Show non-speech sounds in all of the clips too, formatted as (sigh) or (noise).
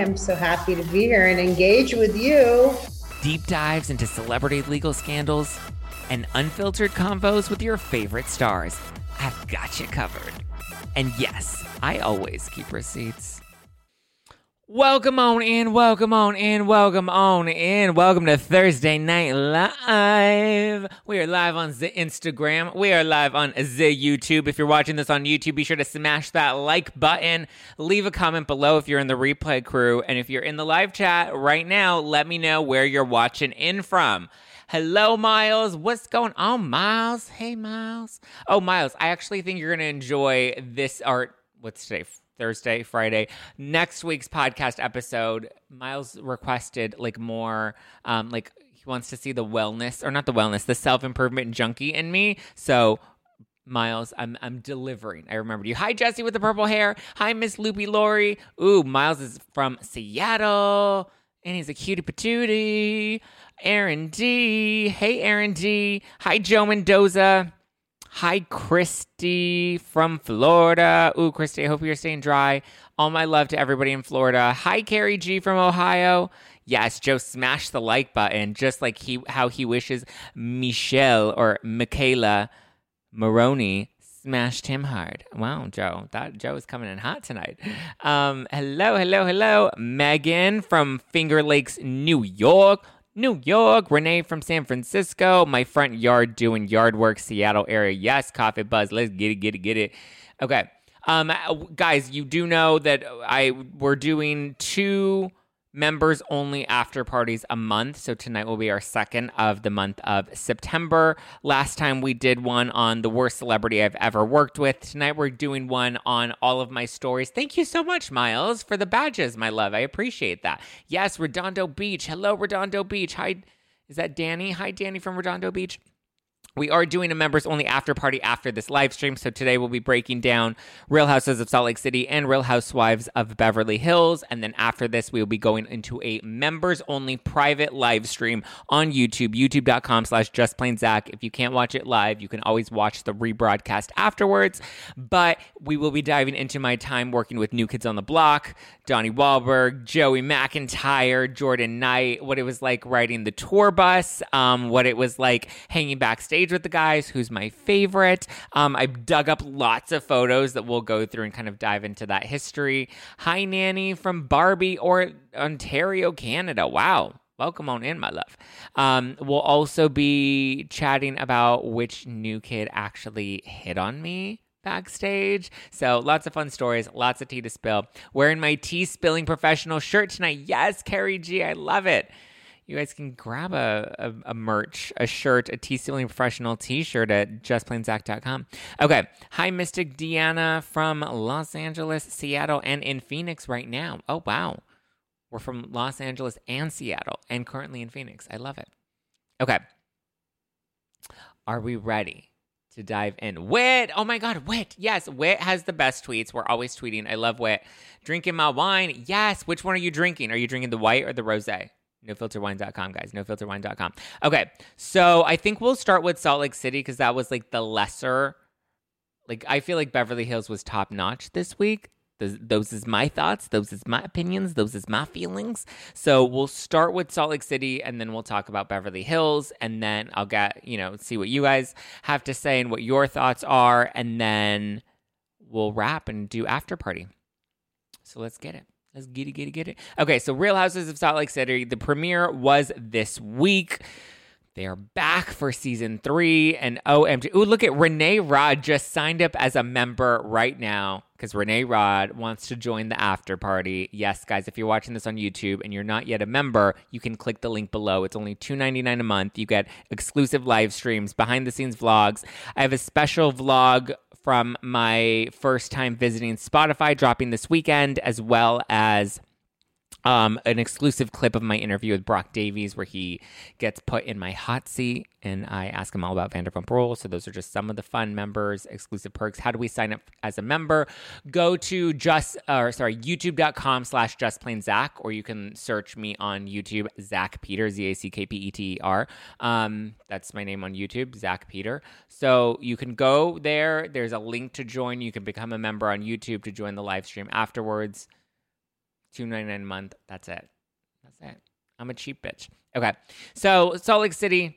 I'm so happy to be here and engage with you. deep dives into celebrity legal scandals, and unfiltered convos with your favorite stars. I've got you covered. And yes, I always keep receipts. Welcome on in, welcome on in, welcome on in. Welcome to Thursday Night Live. We are live on the Instagram. We are live on the YouTube. If you're watching this on YouTube, be sure to smash that like button. Leave a comment below if you're in the replay crew. And if you're in the live chat right now, let me know where you're watching in from. Hello, Miles. What's going on, Miles? Hey, Miles. Oh, Miles, I actually think you're going to enjoy this art. What's today? Thursday, Friday. Next week's podcast episode, Miles requested like more, um, like he wants to see the wellness, or not the wellness, the self improvement junkie in me. So, Miles, I'm I'm delivering. I remembered you. Hi, Jesse with the purple hair. Hi, Miss Loopy Lori. Ooh, Miles is from Seattle, and he's a cutie patootie. Aaron D. Hey, Aaron D. Hi, Joe Mendoza. Hi, Christy from Florida. Ooh, Christy, I hope you're staying dry. All my love to everybody in Florida. Hi, Carrie G from Ohio. Yes, Joe smash the like button just like he how he wishes Michelle or McKayla Maroney smashed him hard. Wow, Joe, that Joe is coming in hot tonight. Um, hello, hello, hello, Megan from Finger Lakes, New York. New York, Renee from San Francisco, my front yard doing yard work, Seattle area. Yes, Coffee Buzz, let's get it, get it, get it. Okay, um, guys, you do know that I we're doing two members only after parties a month. So tonight will be our second of the month of September. Last time we did one on the worst celebrity I've ever worked with. Tonight we're doing one on all of my stories. Thank you so much, Miles, for the badges, my love. I appreciate that. Yes, Redondo Beach. Hello, Redondo Beach. Hi. Is that Danny? Hi, Danny from Redondo Beach. We are doing a members only after party after this live stream. So today we'll be breaking down Real Houses of Salt Lake City and Real Housewives of Beverly Hills. And then after this, we will be going into a members only private live stream on YouTube, youtube.com slash just plain Zack. If you can't watch it live, you can always watch the rebroadcast afterwards. But we will be diving into my time working with New Kids on the Block, Donnie Wahlberg, Joey McIntyre, Jordan Knight, what it was like riding the tour bus, um, what it was like hanging backstage with the guys, who's my favorite. Um, I dug up lots of photos that we'll go through and kind of dive into that history. Hi, Nanny from Barbie or Ontario, Canada. Wow. Welcome on in, my love. Um, we'll also be chatting about which new kid actually hit on me backstage. So lots of fun stories, lots of tea to spill. Wearing my tea spilling professional shirt tonight. Yes, Carrie G, I love it you guys can grab a, a, a merch, a shirt, a Tea Spilling Professional t shirt at justplainzack.com. Okay. Hi, Mystic Deanna from Los Angeles, Seattle, and in Phoenix right now. Oh, wow. We're from Los Angeles and Seattle and currently in Phoenix. I love it. Okay. Are we ready? To dive in. Wit! Oh my god, Wit! Yes, Wit has the best tweets. We're always tweeting. I love Wit. Drinking my wine. Yes. Which one are you drinking? Are you drinking the white or the rose? nofilterwine.com guys nofilterwine.com okay so i think we'll start with salt lake city because that was like the lesser like i feel like beverly hills was top notch this week. Those, those is my thoughts those is my opinions those is my feelings. So we'll start with salt lake city and then we'll talk about beverly hills and then i'll get you know see what you guys have to say and what your thoughts are and then we'll wrap and do after party. So let's get it Let's get it, get it, get it. Okay, so Real Houses of Salt Lake City, the premiere was this week. They are back for season three. And OMG. Ooh, look at Renee Rod just signed up as a member right now because Renee Rod wants to join the after party. Yes, guys, if you're watching this on YouTube and you're not yet a member, you can click the link below. It's only $2.99 a month. You get exclusive live streams, behind the scenes vlogs. I have a special vlog from my first time visiting Spotify dropping this weekend, as well as um, an exclusive clip of my interview with Brock Davies where he gets put in my hot seat and I ask him all about Vanderpump Rules. So those are just some of the fun members, exclusive perks. How do we sign up as a member? Go to just, or sorry, youtube.com slash just plain Zack, or you can search me on YouTube, Zack Peter, Z-A-C-K-P-E-T-E-R. Um, that's my name on YouTube, Zack Peter. So you can go there. There's a link to join. You can become a member on YouTube to join the live stream afterwards. Two ninety nine a month. That's it. That's it. I'm a cheap bitch. Okay. So Salt Lake City.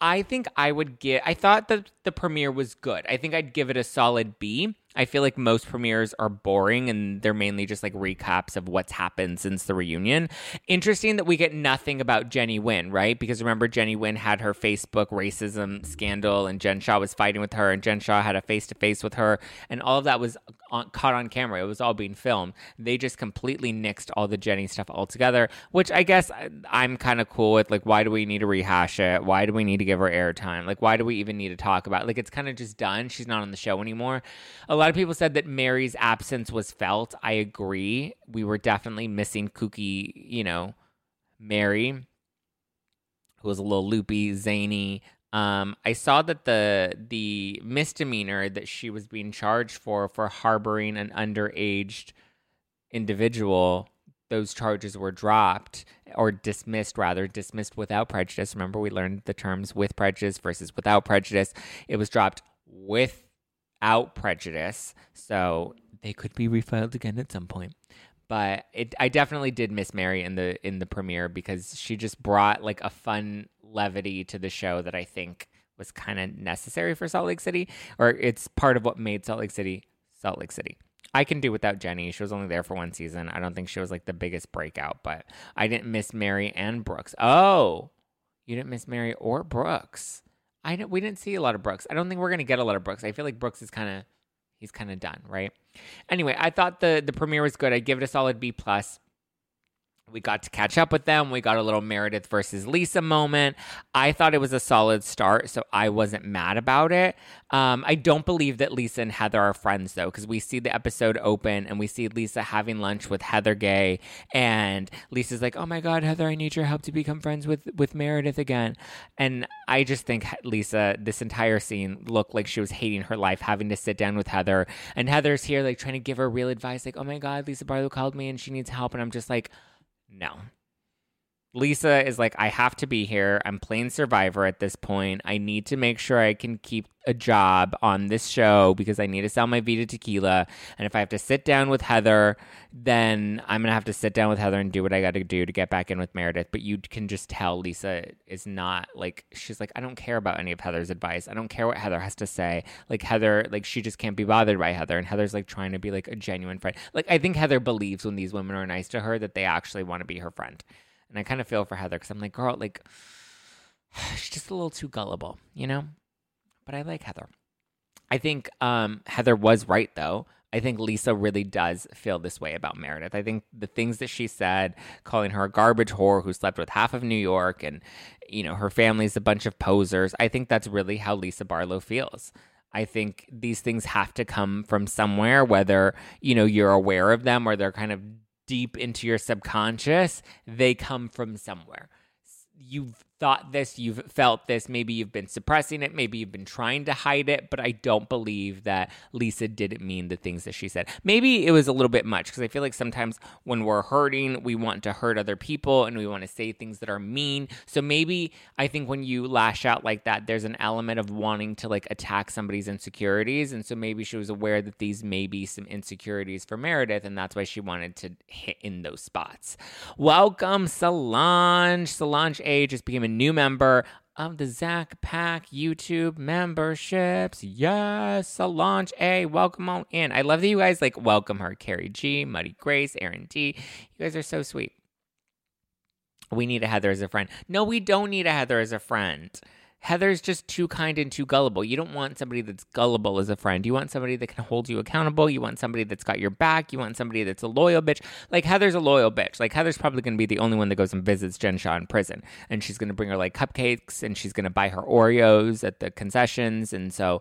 I think I would get. I thought that the premiere was good. I think I'd give it a solid B. I feel like most premieres are boring and they're mainly just like recaps of what's happened since the reunion. Interesting that we get nothing about Jenny Nguyen, right? Because remember, Jenny Nguyen had her Facebook racism scandal and Jen Shah was fighting with her and Jen Shah had a face to face with her and all of that was on, caught on camera. It was all being filmed. They just completely nixed all the Jenny stuff altogether, which I guess I'm kind of cool with. Like, why do we need to rehash it? Why do we need to give her airtime? Like, why do we even need to talk about it? Like, it's kind of just done. She's not on the show anymore. A lot of people said that Mary's absence was felt. I agree. We were definitely missing kooky, you know, Mary, who was a little loopy, zany. Um, I saw that the the misdemeanor that she was being charged for for harboring an underage individual, those charges were dropped or dismissed rather dismissed without prejudice. Remember, we learned the terms with prejudice versus without prejudice. It was dropped with without prejudice. So they could be refiled again at some point. But it, I definitely did miss Mary in the in the premiere because she just brought like a fun levity to the show that I think was kind of necessary for Salt Lake City, or it's part of what made Salt Lake City Salt Lake City. I can do without Jenny. She was only there for one season. I don't think she was like the biggest breakout, but I didn't miss Mary and Brooks. Oh, you didn't miss Mary or Brooks. I we didn't see a lot of Brooks. I don't think we're gonna get a lot of Brooks. I feel like Brooks is kind of he's kind of done, right? Anyway, I thought the the premiere was good. I give it a solid B plus. We got to catch up with them. We got a little Meredith versus Lisa moment. I thought it was a solid start, so I wasn't mad about it. Um, I don't believe that Lisa and Heather are friends though, because we see the episode open and we see Lisa having lunch with Heather Gay, and Lisa's like, "Oh my God, Heather, I need your help to become friends with with Meredith again." And I just think Lisa, this entire scene looked like she was hating her life, having to sit down with Heather, and Heather's here like trying to give her real advice, like, "Oh my God, Lisa Barlow called me and she needs help," and I'm just like no. Lisa is like, I have to be here. I'm playing Survivor at this point. I need to make sure I can keep a job on this show because I need to sell my Vida tequila. And if I have to sit down with Heather, then I'm going to have to sit down with Heather and do what I got to do to get back in with Meredith. But you can just tell Lisa is not like, she's like, I don't care about any of Heather's advice. I don't care what Heather has to say. Like, Heather, like, she just can't be bothered by Heather. And Heather's like trying to be like a genuine friend. Like, I think Heather believes when these women are nice to her that they actually want to be her friend. And I kind of feel for Heather because I'm like, girl, like, (sighs) she's just a little too gullible, you know? But I like Heather. I think um, Heather was right, though. I think Lisa really does feel this way about Meredith. I think the things that she said, calling her a garbage whore who slept with half of New York and, you know, her family's a bunch of posers, I think that's really how Lisa Barlow feels. I think these things have to come from somewhere, whether, you know, you're aware of them or they're kind of deep into your subconscious, they come from somewhere. You've thought this, you've felt this, maybe you've been suppressing it, maybe you've been trying to hide it, but I don't believe that Lisa didn't mean the things that she said. Maybe it was a little bit much because I feel like sometimes when we're hurting, we want to hurt other people and we want to say things that are mean. So maybe I think when you lash out like that, there's an element of wanting to like attack somebody's insecurities. And so maybe she was aware that these may be some insecurities for Meredith, and that's why she wanted to hit in those spots. Welcome, Solange. Solange A just became a new member of the Zack Pack YouTube memberships. Yes, Solange A, welcome on in. I love that you guys like welcome her. Carrie G, Muddy Grace, Aaron D. You guys are so sweet. We need a Heather as a friend. No, we don't need a Heather as a friend. Heather's just too kind and too gullible. You don't want somebody that's gullible as a friend. You want somebody that can hold you accountable. You want somebody that's got your back. You want somebody that's a loyal bitch. Like Heather's a loyal bitch. Like Heather's probably going to be the only one that goes and visits Jen Shah in prison. And she's going to bring her like cupcakes and she's going to buy her Oreos at the concessions. And so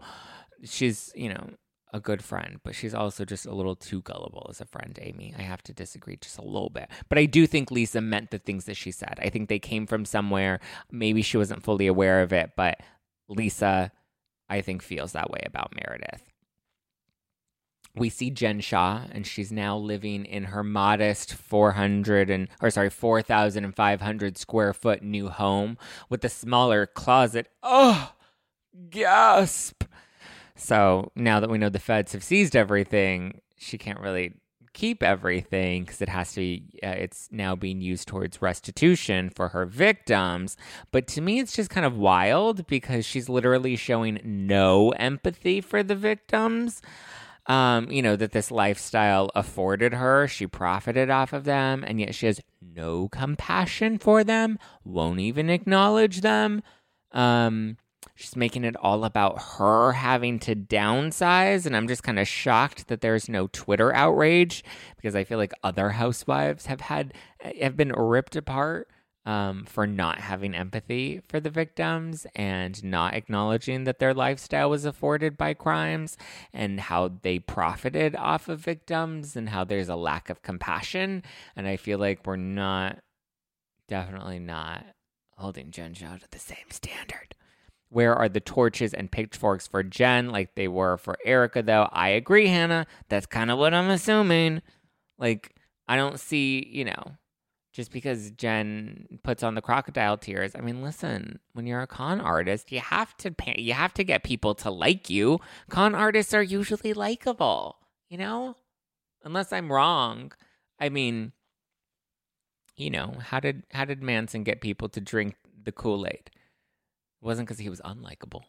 she's, you know, a good friend, but she's also just a little too gullible as a friend, Amy. I have to disagree just a little bit. But I do think Lisa meant the things that she said. I think they came from somewhere. Maybe she wasn't fully aware of it, but Lisa, I think, feels that way about Meredith. We see Jen Shah, and she's now living in her modest 400 and, or sorry, 4,500 square foot new home with a smaller closet. Oh, gasp! So now that we know the feds have seized everything, she can't really keep everything because it has to be, uh, it's now being used towards restitution for her victims. But to me, it's just kind of wild because she's literally showing no empathy for the victims. Um, you know, that this lifestyle afforded her. She profited off of them, and yet she has no compassion for them, won't even acknowledge them. Um, she's making it all about her having to downsize and i'm just kind of shocked that there's no twitter outrage because i feel like other housewives have had have been ripped apart um, for not having empathy for the victims and not acknowledging that their lifestyle was afforded by crimes and how they profited off of victims and how there's a lack of compassion. And i feel like we're not definitely not holding jen shah to the same standard where are the torches and pitchforks for Jen like they were for Erika, though? I agree, Hannah. That's kind of what I'm assuming. Like, I don't see, you know, just because Jen puts on the crocodile tears. I mean, listen, when you're a con artist, you have to pay, you have to get people to like you. Con artists are usually likable, you know? Unless I'm wrong. I mean, you know, how did how did Manson get people to drink the Kool-Aid? It wasn't because he was unlikable.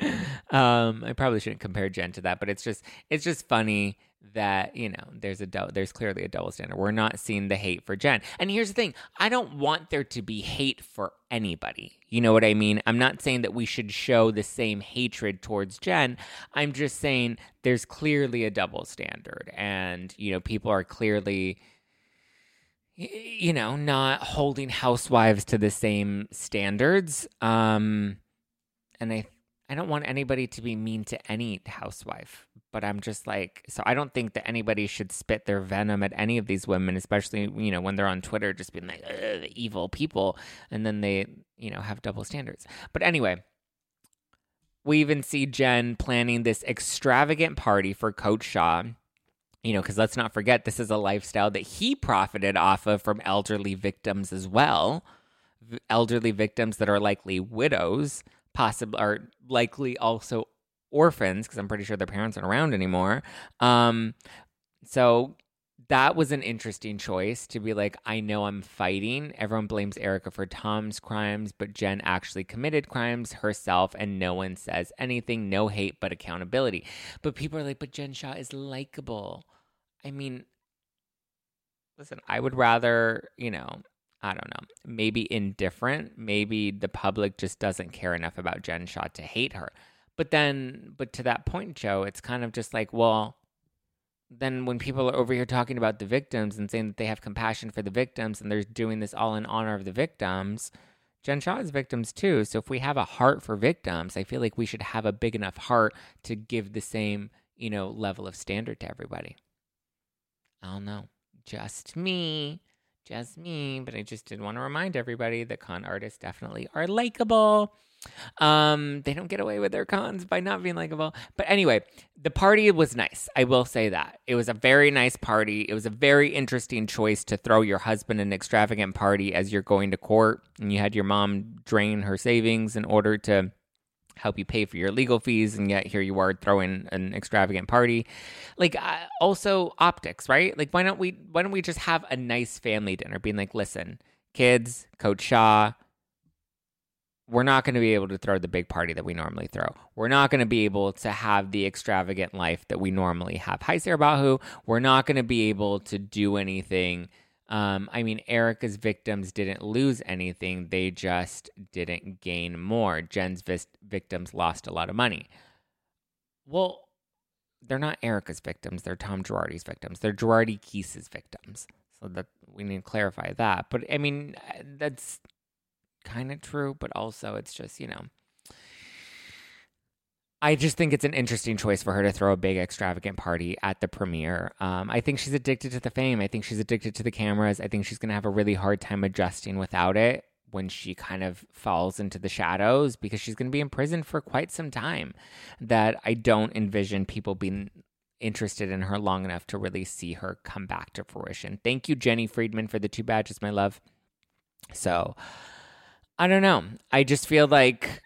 (laughs) um, I probably shouldn't compare Jen to that, but it's just it's just funny that you know there's a do- there's clearly a double standard. We're not seeing the hate for Jen. And here's the thing: I don't want there to be hate for anybody. You know what I mean? I'm not saying that we should show the same hatred towards Jen. I'm just saying there's clearly a double standard, and you know people are clearly you know, not holding housewives to the same standards. Um, and I, I don't want anybody to be mean to any housewife, but I'm just like, so I don't think that anybody should spit their venom at any of these women, especially, you know, when they're on Twitter, just being like, the evil people. And then they, you know, have double standards. But anyway, we even see Jen planning this extravagant party for Coach Shah you know, because let's not forget this is a lifestyle that he profited off of from elderly victims as well. Elderly victims that are likely widows, possibly are likely also orphans, because I'm pretty sure their parents aren't around anymore. Um, so that was an interesting choice to be like, I know I'm fighting. Everyone blames Erika for Tom's crimes, but Jen actually committed crimes herself, and no one says anything. No hate, but accountability. But people are like, but Jen Shah is likable. I mean, listen, I would rather, you know, I don't know, maybe indifferent. Maybe the public just doesn't care enough about Jen Shah to hate her. But then, but to that point, Joe, it's kind of just like, well, then when people are over here talking about the victims and saying that they have compassion for the victims and they're doing this all in honor of the victims, Jen Shah is victims too. So if we have a heart for victims, I feel like we should have a big enough heart to give the same, you know, level of standard to everybody. I don't know. Just me. Just me. But I just did want to remind everybody that con artists definitely are likable. Um, they don't get away with their cons by not being likable. But anyway, the party was nice. I will say that. It was a very nice party. It was a very interesting choice to throw your husband an extravagant party as you're going to court and you had your mom drain her savings in order to help you pay for your legal fees and yet here you are throwing an extravagant party like uh, also optics right like why don't we why don't we just have a nice family dinner being like listen kids coach shah we're not going to be able to throw the big party that we normally throw. We're not going to be able to have the extravagant life that we normally have. Hi, Sarah Bahu. We're not going to be able to do anything. Um, I mean, Erika's victims didn't lose anything, they just didn't gain more. Jen's vis- victims lost a lot of money. Well, they're not Erika's victims, they're Tom Girardi's victims. They're Girardi Keese's victims. So that we need to clarify that. But I mean, that's kind of true, but also it's just, you know, I just think it's an interesting choice for her to throw a big extravagant party at the premiere. Um, I think she's addicted to the fame. I think she's addicted to the cameras. I think she's going to have a really hard time adjusting without it when she kind of falls into the shadows because she's going to be in prison for quite some time. That I don't envision people being interested in her long enough to really see her come back to fruition. Thank you, Jenny Friedman, for the two badges, my love. So, I don't know. I just feel like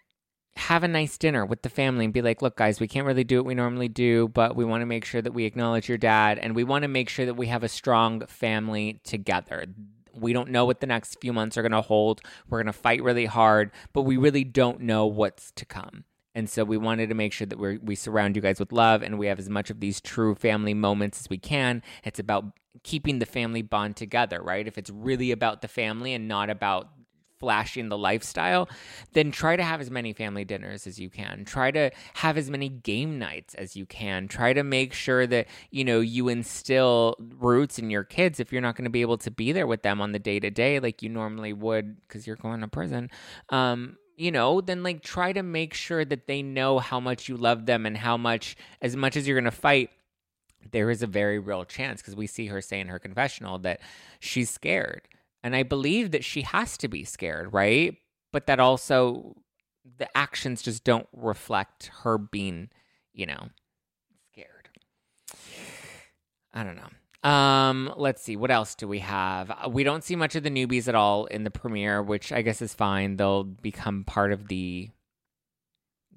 have a nice dinner with the family and be like, look, guys, we can't really do what we normally do, but we want to make sure that we acknowledge your dad and we want to make sure that we have a strong family together. We don't know what the next few months are going to hold. We're going to fight really hard, but we really don't know what's to come. And so we wanted to make sure that we we surround you guys with love and we have as much of these true family moments as we can. It's about keeping the family bond together, right? If it's really about the family and not about flashing the lifestyle, then try to have as many family dinners as you can. Try to have as many game nights as you can. Try to make sure that, you know, you instill roots in your kids if you're not going to be able to be there with them on the day to day like you normally would because you're going to prison. Um, you know, then like try to make sure that they know how much you love them and how much, as much as you're going to fight, there is a very real chance because we see her say in her confessional that she's scared. And I believe that she has to be scared, right? But that also the actions just don't reflect her being, you know, scared. I don't know. Um, let's see. What else do we have? Uh, We don't see much of the newbies at all in the premiere, which I guess is fine. They'll become part of the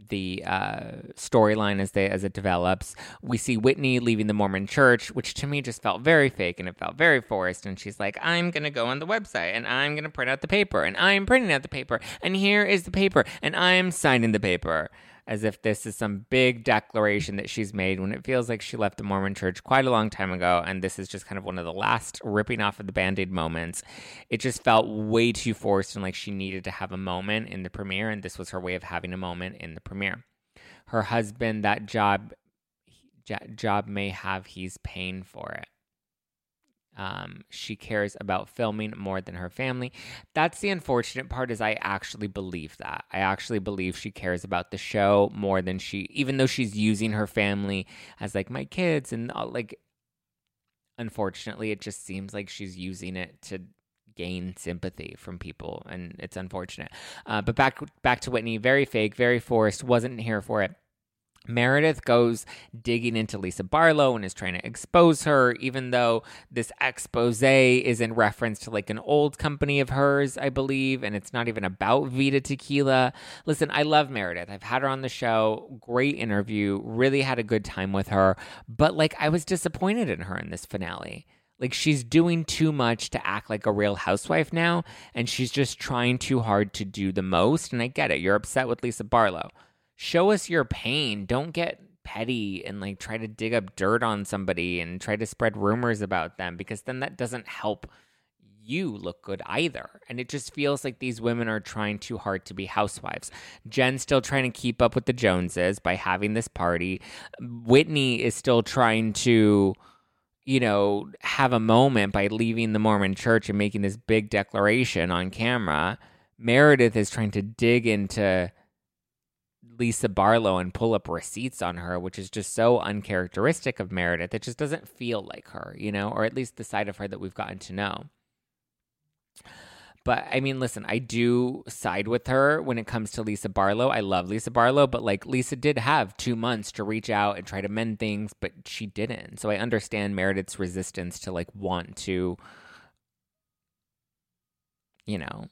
the uh, storyline as they as it develops. We see Whitney leaving the Mormon church, which to me just felt very fake and it felt very forced. And she's like, "I'm gonna go on the website and I'm gonna print out the paper and I'm printing out the paper and here is the paper and I'm signing the paper." As if this is some big declaration that she's made when it feels like she left the Mormon church quite a long time ago, and this is just kind of one of the last ripping off of the band aid moments. It just felt way too forced and like she needed to have a moment in the premiere, and this was her way of having a moment in the premiere. Her husband, that job, job may have, he's paying for it. Um, she cares about filming more than her family. That's the unfortunate part. Is I actually believe that. I actually believe she cares about the show more than she, even though she's using her family as like my kids and all, like. Unfortunately, it just seems like she's using it to gain sympathy from people, and it's unfortunate. Uh, but back back to Whitney, very fake, very forced. Wasn't here for it. Meredith goes digging into Lisa Barlow and is trying to expose her, even though this expose is in reference to like an old company of hers, I believe, and it's not even about Vida Tequila. Listen, I love Meredith. I've had her on the show. Great interview. Really had a good time with her. But like, I was disappointed in her in this finale. Like, she's doing too much to act like a real housewife now, and she's just trying too hard to do the most. And I get it. You're upset with Lisa Barlow show us your pain. Don't get petty and like try to dig up dirt on somebody and try to spread rumors about them because then that doesn't help you look good either. And it just feels like these women are trying too hard to be housewives. Jen's still trying to keep up with the Joneses by having this party. Whitney is still trying to you know, have a moment by leaving the Mormon church and making this big declaration on camera. Meredith is trying to dig into Lisa Barlow and pull up receipts on her, which is just so uncharacteristic of Meredith. It just doesn't feel like her, you know, or at least the side of her that we've gotten to know. But I mean, listen, I do side with her when it comes to Lisa Barlow. I love Lisa Barlow, but like Lisa did have two months to reach out and try to mend things, but she didn't. So I understand Meredith's resistance to like want to, you know,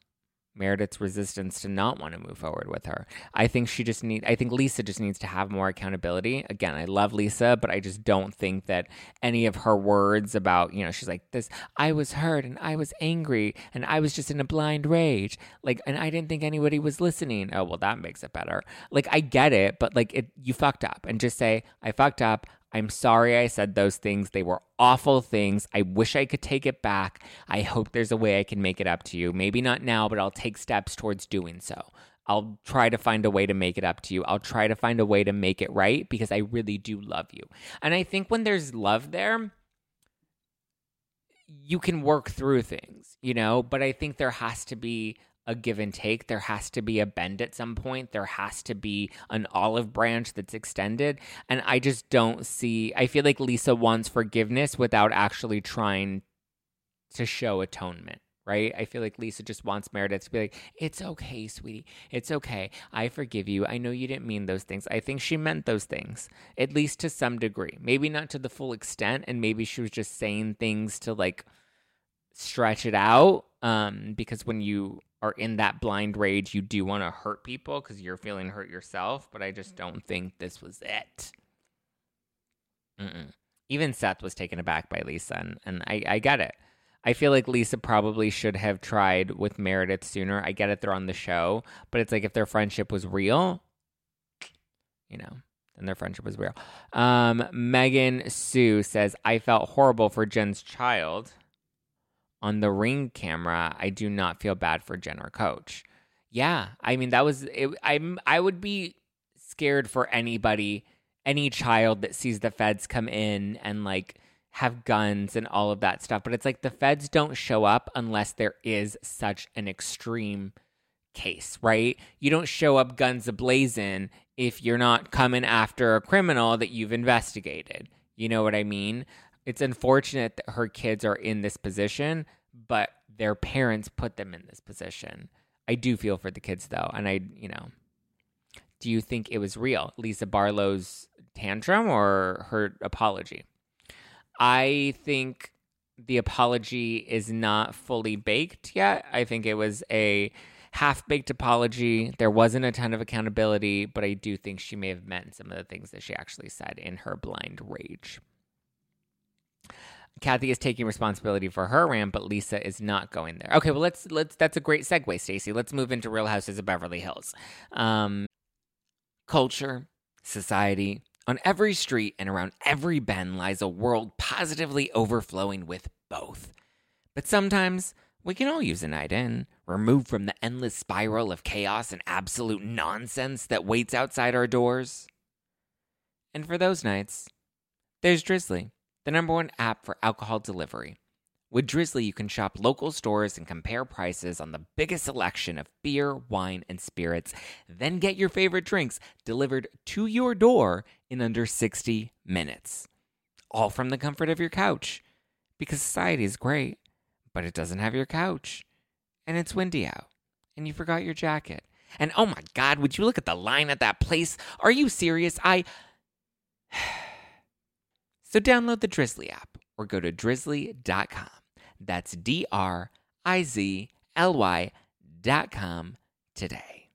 Meredith's resistance to not want to move forward with her. I think she just need I think Lisa just needs to have more accountability. Again, I love Lisa, but I just don't think that any of her words about, you know, she's like this I was hurt and I was angry and I was just in a blind rage. Like and I didn't think anybody was listening. Oh, well that makes it better. Like I get it, but like it you fucked up and just say I fucked up. I'm sorry I said those things. They were awful things. I wish I could take it back. I hope there's a way I can make it up to you. Maybe not now, but I'll take steps towards doing so. I'll try to find a way to make it up to you. I'll try to find a way to make it right because I really do love you. And I think when there's love there, you can work through things, you know, but I think there has to be a give and take. There has to be a bend at some point. There has to be an olive branch that's extended. And I just don't see, I feel like Lisa wants forgiveness without actually trying to show atonement. Right? I feel like Lisa just wants Meredith to be like, it's okay, sweetie. It's okay. I forgive you. I know you didn't mean those things. I think she meant those things, at least to some degree. Maybe not to the full extent. And maybe she was just saying things to like stretch it out. Um, because when you are in that blind rage, you do want to hurt people because you're feeling hurt yourself. But I just don't think this was it. Mm-mm. Even Seth was taken aback by Lisa, and, and I, I get it. I feel like Lisa probably should have tried with Meredith sooner. I get it, they're on the show, but it's like if their friendship was real, you know, then their friendship was real. Um, Megan Sue says, I felt horrible for Jen's child on the ring camera, I do not feel bad for Jen or Coach. Yeah, I mean that was it, I'm I would be scared for anybody, any child that sees the feds come in and like have guns and all of that stuff. But it's like the feds don't show up unless there is such an extreme case, right? You don't show up guns ablazing if you're not coming after a criminal that you've investigated. You know what I mean? It's unfortunate that her kids are in this position, but their parents put them in this position. I do feel for the kids though, and I, you know, do you think it was real, Lisa Barlow's tantrum or her apology? I think the apology is not fully baked yet. I think it was a half baked apology. There wasn't a ton of accountability, but I do think she may have meant some of the things that she actually said in her blind rage. Kathy is taking responsibility for her rant, but Lisa is not going there. Okay, well let's let's that's a great segue, Stacey. Let's move into Real Houses of Beverly Hills. Um, culture, society. On every street and around every bend lies a world positively overflowing with both. But sometimes we can all use a night in, removed from the endless spiral of chaos and absolute nonsense that waits outside our doors. And for those nights, there's Drizzly the number one app for alcohol delivery. With Drizzly, you can shop local stores and compare prices on the biggest selection of beer, wine, and spirits, then get your favorite drinks delivered to your door in under 60 minutes. All from the comfort of your couch. Because society is great, but it doesn't have your couch. And it's windy out. And you forgot your jacket. And oh my God, would you look at the line at that place? Are you serious? I. So download the Drizzly app or go to drizzly.com. That's D R I Z L Y.com today.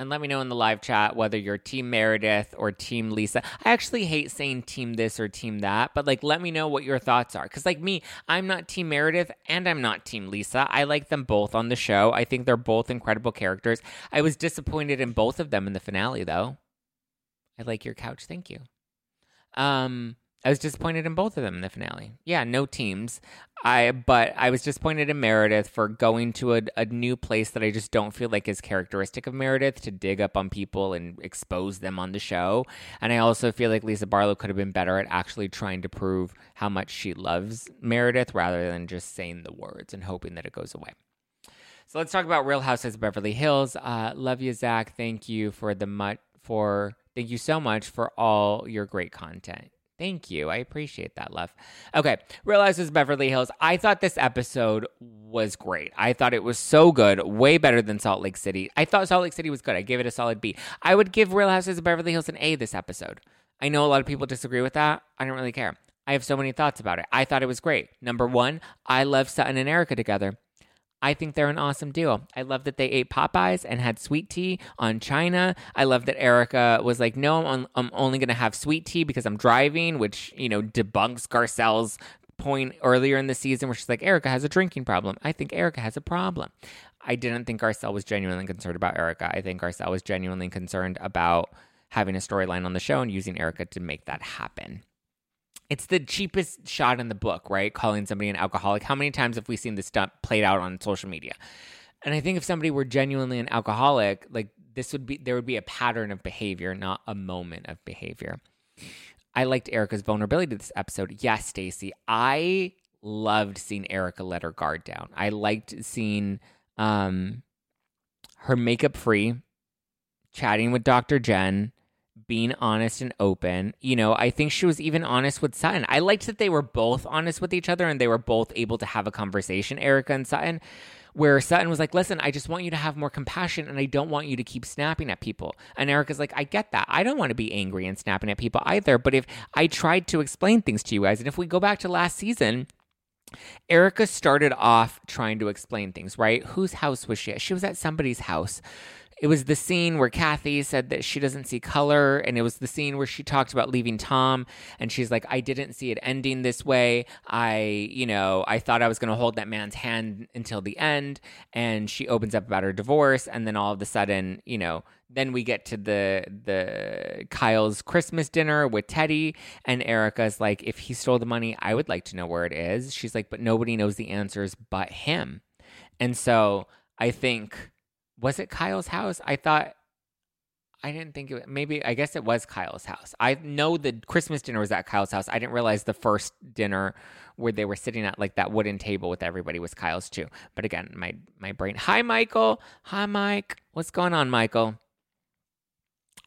And let me know in the live chat whether you're Team Meredith or Team Lisa. I actually hate saying Team this or Team that, but like, let me know what your thoughts are. Because, like me, I'm not Team Meredith and I'm not Team Lisa. I like them both on the show. I think they're both incredible characters. I was disappointed in both of them in the finale, though. I like your couch. Thank you. Um, I was disappointed in both of them in the finale. Yeah, no teams. I but I was disappointed in Meredith for going to a, a new place that I just don't feel like is characteristic of Meredith to dig up on people and expose them on the show. And I also feel like Lisa Barlow could have been better at actually trying to prove how much she loves Meredith rather than just saying the words and hoping that it goes away. So let's talk about Real Housewives of Beverly Hills. Uh, love you, Zack. Thank you for the much for Thank you so much for all your great content. Thank you. I appreciate that, love. Okay, Real Housewives Beverly Hills. I thought this episode was great. I thought it was so good, way better than Salt Lake City. I thought Salt Lake City was good. I gave it a solid B. I would give Real Housewives of Beverly Hills an A this episode. I know a lot of people disagree with that. I don't really care. I have so many thoughts about it. I thought it was great. Number one, I love Sutton and Erika together. I think they're an awesome duo. I love that they ate Popeyes and had sweet tea on China. I love that Erika was like, no, I'm, I'm only going to have sweet tea because I'm driving, which, you know, debunks Garcelle's point earlier in the season where she's like, "Erika has a drinking problem. I think Erika has a problem. I didn't think Garcelle was genuinely concerned about Erika. I think Garcelle was genuinely concerned about having a storyline on the show and using Erika to make that happen it's the cheapest shot in the book, right? Calling somebody an alcoholic. How many times have we seen this stuff played out on social media? And I think if somebody were genuinely an alcoholic, like this would be there would be a pattern of behavior, not a moment of behavior. I liked Erika's vulnerability to this episode. Yes, Stacy, I loved seeing Erika let her guard down. I liked seeing um, her makeup free, chatting with Dr. Jen, being honest and open. You know, I think she was even honest with Sutton. I liked that they were both honest with each other and they were both able to have a conversation, Erika and Sutton, where Sutton was like, Listen, I just want you to have more compassion and I don't want you to keep snapping at people. And Erika's like, I get that. I don't want to be angry and snapping at people either. But if I tried to explain things to you guys, and if we go back to last season, Erika started off trying to explain things, right? Whose house was she at? She was at somebody's house. It was the scene where Kathy said that she doesn't see color, and it was the scene where she talked about leaving Tom, and she's like, I didn't see it ending this way. I, you know, I thought I was going to hold that man's hand until the end. And she opens up about her divorce, and then all of a sudden, you know, then we get to the the Kyle's Christmas dinner with Teddy, and Erika's like if he stole the money I would like to know where it is. She's like but nobody knows the answers but him. And so I think was it Kyle's house? I thought I didn't think it was, maybe I guess it was Kyle's house. I know the Christmas dinner was at Kyle's house. I didn't realize the first dinner where they were sitting at like that wooden table with everybody was Kyle's too. But again, my my brain. Hi Michael. Hi Mike. What's going on, Michael?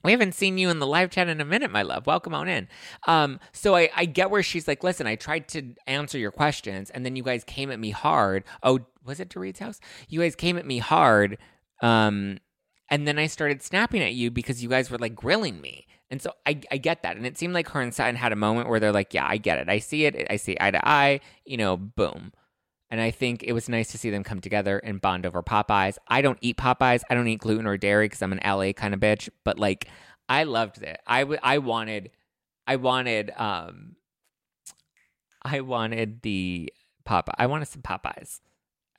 We haven't seen you in the live chat in a minute, my love. Welcome on in. Um, so I, I get where she's like, listen, I tried to answer your questions, and then you guys came at me hard. Oh, was it Dorit's house? You guys came at me hard. Um, and then I started snapping at you because you guys were like grilling me. And so I, I get that. And it seemed like her and Sutton had a moment where they're like, yeah, I get it. I see it. I see eye to eye, you know, boom. And I think it was nice to see them come together and bond over Popeyes. I don't eat Popeyes. I don't eat gluten or dairy because I'm an LA kind of bitch. But like, I loved it. I, w- I wanted, I wanted, um, I wanted the Popeye. I wanted some Popeyes.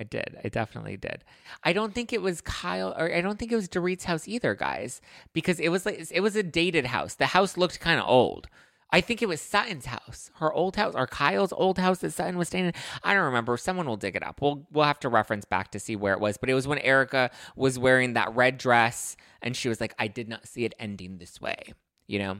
I did. I definitely did. I don't think it was Kyle or I don't think it was Dorit's house either, guys, because it was like it was a dated house. The house looked kind of old. I think it was Sutton's house, her old house, or Kyle's old house that Sutton was staying in. I don't remember. Someone will dig it up. We'll we'll have to reference back to see where it was. But it was when Erika was wearing that red dress, and she was like, "I did not see it ending this way." You know,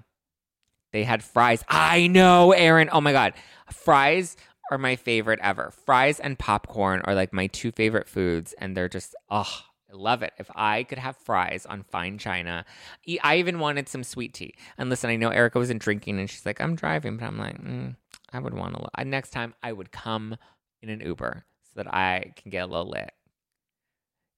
they had fries. I know, Aaron. Oh my god, fries are my favorite ever. Fries and popcorn are like my two favorite foods, and they're just oh I love it. If I could have fries on fine china, I even wanted some sweet tea. And listen, I know Erika wasn't drinking, and she's like, "I'm driving," but I'm like, mm, I would want to. Next time, I would come in an Uber so that I can get a little lit.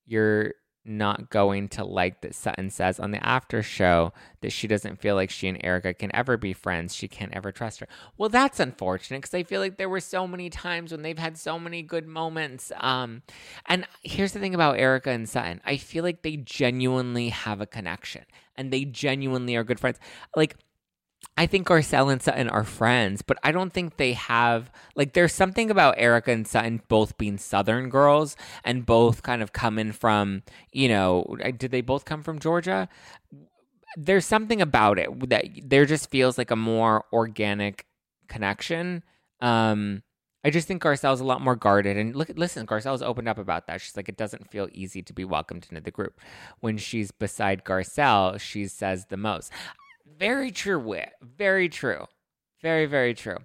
You're not going to like that Sutton says on the after show that she doesn't feel like she and Erika can ever be friends. She can't ever trust her. Well, that's unfortunate because I feel like there were so many times when they've had so many good moments. Um, and here's the thing about Erika and Sutton I feel like they genuinely have a connection and they genuinely are good friends. Like, I think Garcelle and Sutton are friends, but I don't think they have like there's something about Erika and Sutton both being Southern girls and both kind of coming from, you know, did they both come from Georgia? There's something about it that there just feels like a more organic connection. Um I just think Garcelle's a lot more guarded. And look, listen, Garcelle's opened up about that. She's like, it doesn't feel easy to be welcomed into the group. When she's beside Garcelle, she says the most. Very true, Wit. Very true. Very, very true.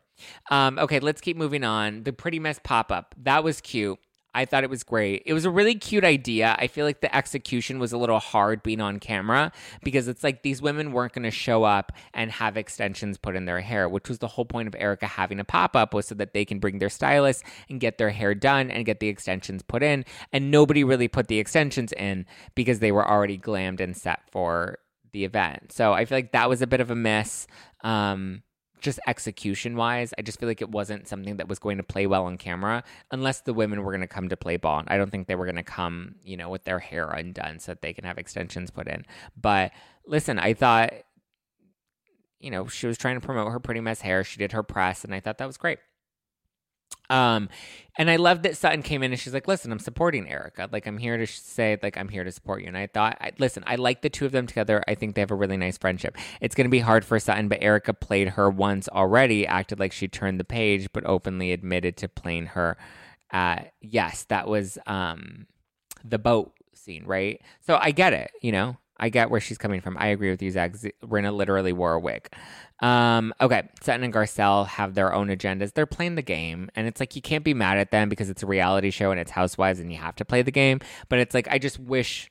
Um, okay, let's keep moving on. The pretty mess pop up. That was cute. I thought it was great. It was a really cute idea. I feel like the execution was a little hard being on camera because it's like these women weren't going to show up and have extensions put in their hair, which was the whole point of Erika having a pop up was so that they can bring their stylist and get their hair done and get the extensions put in. And nobody really put the extensions in because they were already glammed and set for the event. So I feel like that was a bit of a miss. Um, just execution wise, I just feel like it wasn't something that was going to play well on camera unless the women were going to come to play ball. I don't think they were going to come, you know, with their hair undone so that they can have extensions put in. But listen, I thought, you know, she was trying to promote her pretty mess hair. She did her press, and I thought that was great. Um, and I love that Sutton came in and she's like, "Listen, I'm supporting Erika. Like, I'm here to say, like, I'm here to support you." And I thought, I, listen, I like the two of them together. I think they have a really nice friendship. It's going to be hard for Sutton, but Erika played her once already, acted like she turned the page, but openly admitted to playing her. Uh, yes, that was um, the boat scene, right? So I get it. You know, I get where she's coming from. I agree with you, Zack. Rinna literally wore a wig. Um, okay, Sutton and Garcelle have their own agendas. They're playing the game, and it's like you can't be mad at them because it's a reality show and it's Housewives, and you have to play the game. But it's like I just wish,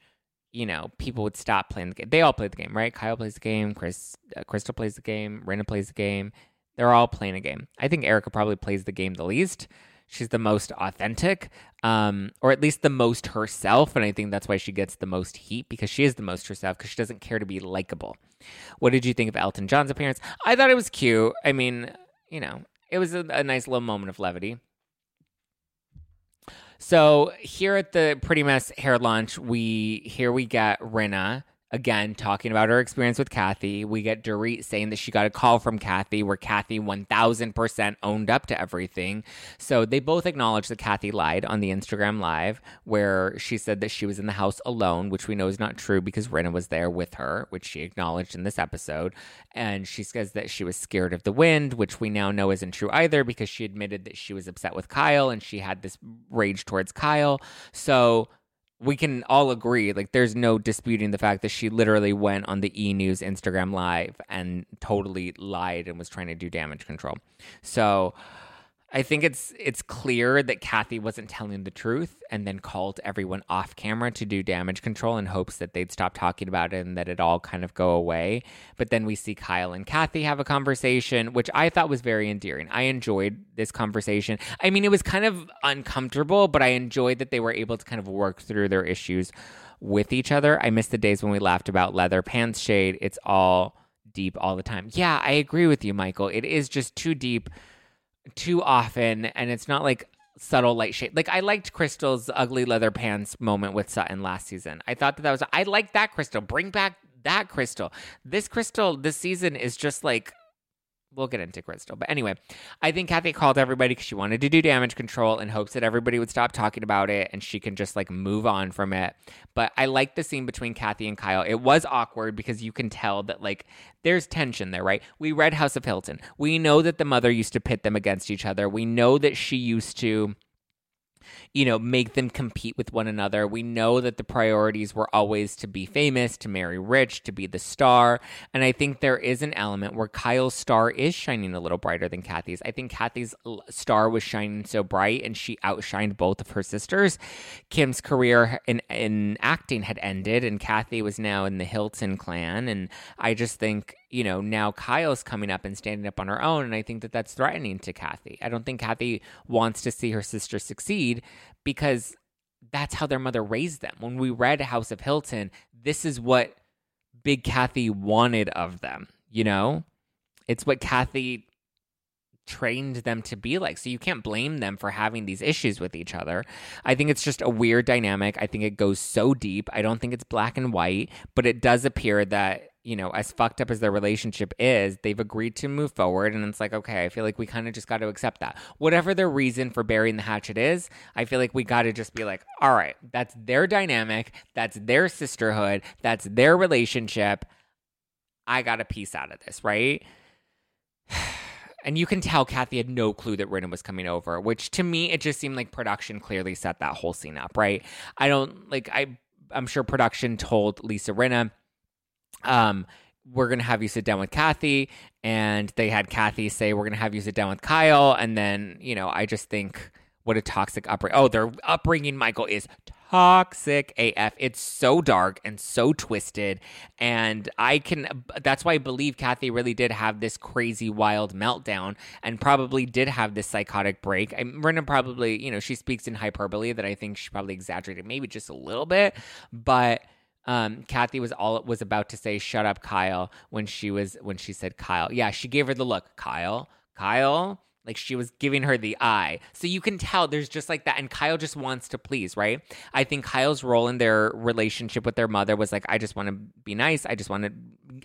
you know, people would stop playing the game. They all play the game, right? Kyle plays the game. Chris, uh, Crystal plays the game. Rinna plays the game. They're all playing a game. I think Erika probably plays the game the least. She's the most authentic, um, or at least the most herself. And I think that's why she gets the most heat because she is the most herself because she doesn't care to be likable. What did you think of Elton John's appearance? I thought it was cute. I mean, you know, it was a, a nice little moment of levity. So here at the Pretty Mess hair launch, we here we get Rinna again talking about her experience with Kathy. We get Dorit saying that she got a call from Kathy where Kathy 1000% owned up to everything. So they both acknowledge that Kathy lied on the Instagram live where she said that she was in the house alone, which we know is not true because Rinna was there with her, which she acknowledged in this episode. And she says that she was scared of the wind, which we now know isn't true either because she admitted that she was upset with Kyle and she had this rage towards Kyle. So we can all agree like there's no disputing the fact that she literally went on the E News Instagram live and totally lied and was trying to do damage control. So I think it's it's clear that Kathy wasn't telling the truth and then called everyone off camera to do damage control in hopes that they'd stop talking about it and that it all kind of go away. But then we see Kyle and Kathy have a conversation, which I thought was very endearing. I enjoyed this conversation. I mean, it was kind of uncomfortable, but I enjoyed that they were able to kind of work through their issues with each other. I miss the days when we laughed about leather pants shade. It's all deep all the time. Yeah, I agree with you, Michael. It is just too deep too often and it's not like subtle light shade. Like I liked Crystal's ugly leather pants moment with Sutton last season. I thought that that was I like that Crystal. Bring back that Crystal. This Crystal this season is just like we'll get into Crystal. But anyway, I think Kathy called everybody because she wanted to do damage control in hopes that everybody would stop talking about it and she can just like move on from it. But I like the scene between Kathy and Kyle. It was awkward because you can tell that like there's tension there, right? We read House of Hilton. We know that the mother used to pit them against each other. We know that she used to you know, make them compete with one another. We know that the priorities were always to be famous, to marry rich, to be the star. And I think there is an element where Kyle's star is shining a little brighter than Kathy's. I think Kathy's star was shining so bright and she outshined both of her sisters. Kim's career in, in acting had ended and Kathy was now in the Hilton clan. And I just think you know, now Kyle's coming up and standing up on her own. And I think that that's threatening to Kathy. I don't think Kathy wants to see her sister succeed because that's how their mother raised them. When we read House of Hilton, this is what Big Kathy wanted of them, you know? It's what Kathy trained them to be like. So you can't blame them for having these issues with each other. I think it's just a weird dynamic. I think it goes so deep. I don't think it's black and white, but it does appear that you know, as fucked up as their relationship is, they've agreed to move forward. And it's like, okay, I feel like we kind of just got to accept that. Whatever their reason for burying the hatchet is, I feel like we got to just be like, all right, that's their dynamic. That's their sisterhood. That's their relationship. I got a piece out of this, right? (sighs) And you can tell Kathy had no clue that Rinna was coming over, which to me, it just seemed like production clearly set that whole scene up, right? I don't like, I, I'm sure production told Lisa Rinna, um, we're going to have you sit down with Kathy. And they had Kathy say, we're going to have you sit down with Kyle. And then, you know, I just think what a toxic upbringing. Oh, their upbringing, Michael, is toxic AF. It's so dark and so twisted. And I can, that's why I believe Kathy really did have this crazy, wild meltdown and probably did have this psychotic break. I Rinna probably, you know, she speaks in hyperbole that I think she probably exaggerated maybe just a little bit, but um, Kathy was all was about to say "shut up, Kyle" when she was when she said Kyle. Yeah, she gave her the look, Kyle, Kyle. Like she was giving her the eye. So you can tell there's just like that. And Kyle just wants to please, right? I think Kyle's role in their relationship with their mother was like, I just want to be nice. I just want to,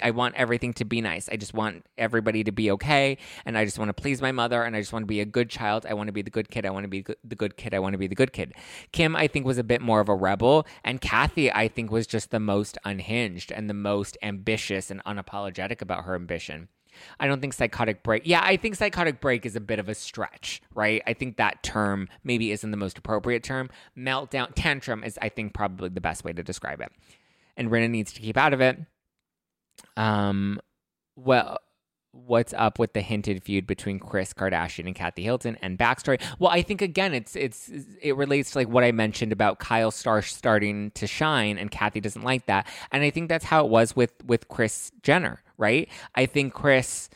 I want everything to be nice. I just want everybody to be okay. And I just want to please my mother. And I just want to be a good child. I want to be the good kid. I want to be the good kid. I want to be the good kid. Kim, I think, was a bit more of a rebel. And Kathy, I think, was just the most unhinged and the most ambitious and unapologetic about her ambition. I don't think psychotic break. Yeah, I think psychotic break is a bit of a stretch, right? I think that term maybe isn't the most appropriate term. Meltdown, tantrum is, I think, probably the best way to describe it. and Rinna needs to keep out of it. Um, well, what's up with the hinted feud between Kris Kardashian and Kathy Hilton and backstory? Well, I think again, it's it's it relates to like what I mentioned about Kyle Starr starting to shine, and Kathy doesn't like that, and I think that's how it was with with Kris Jenner, right? I think Kris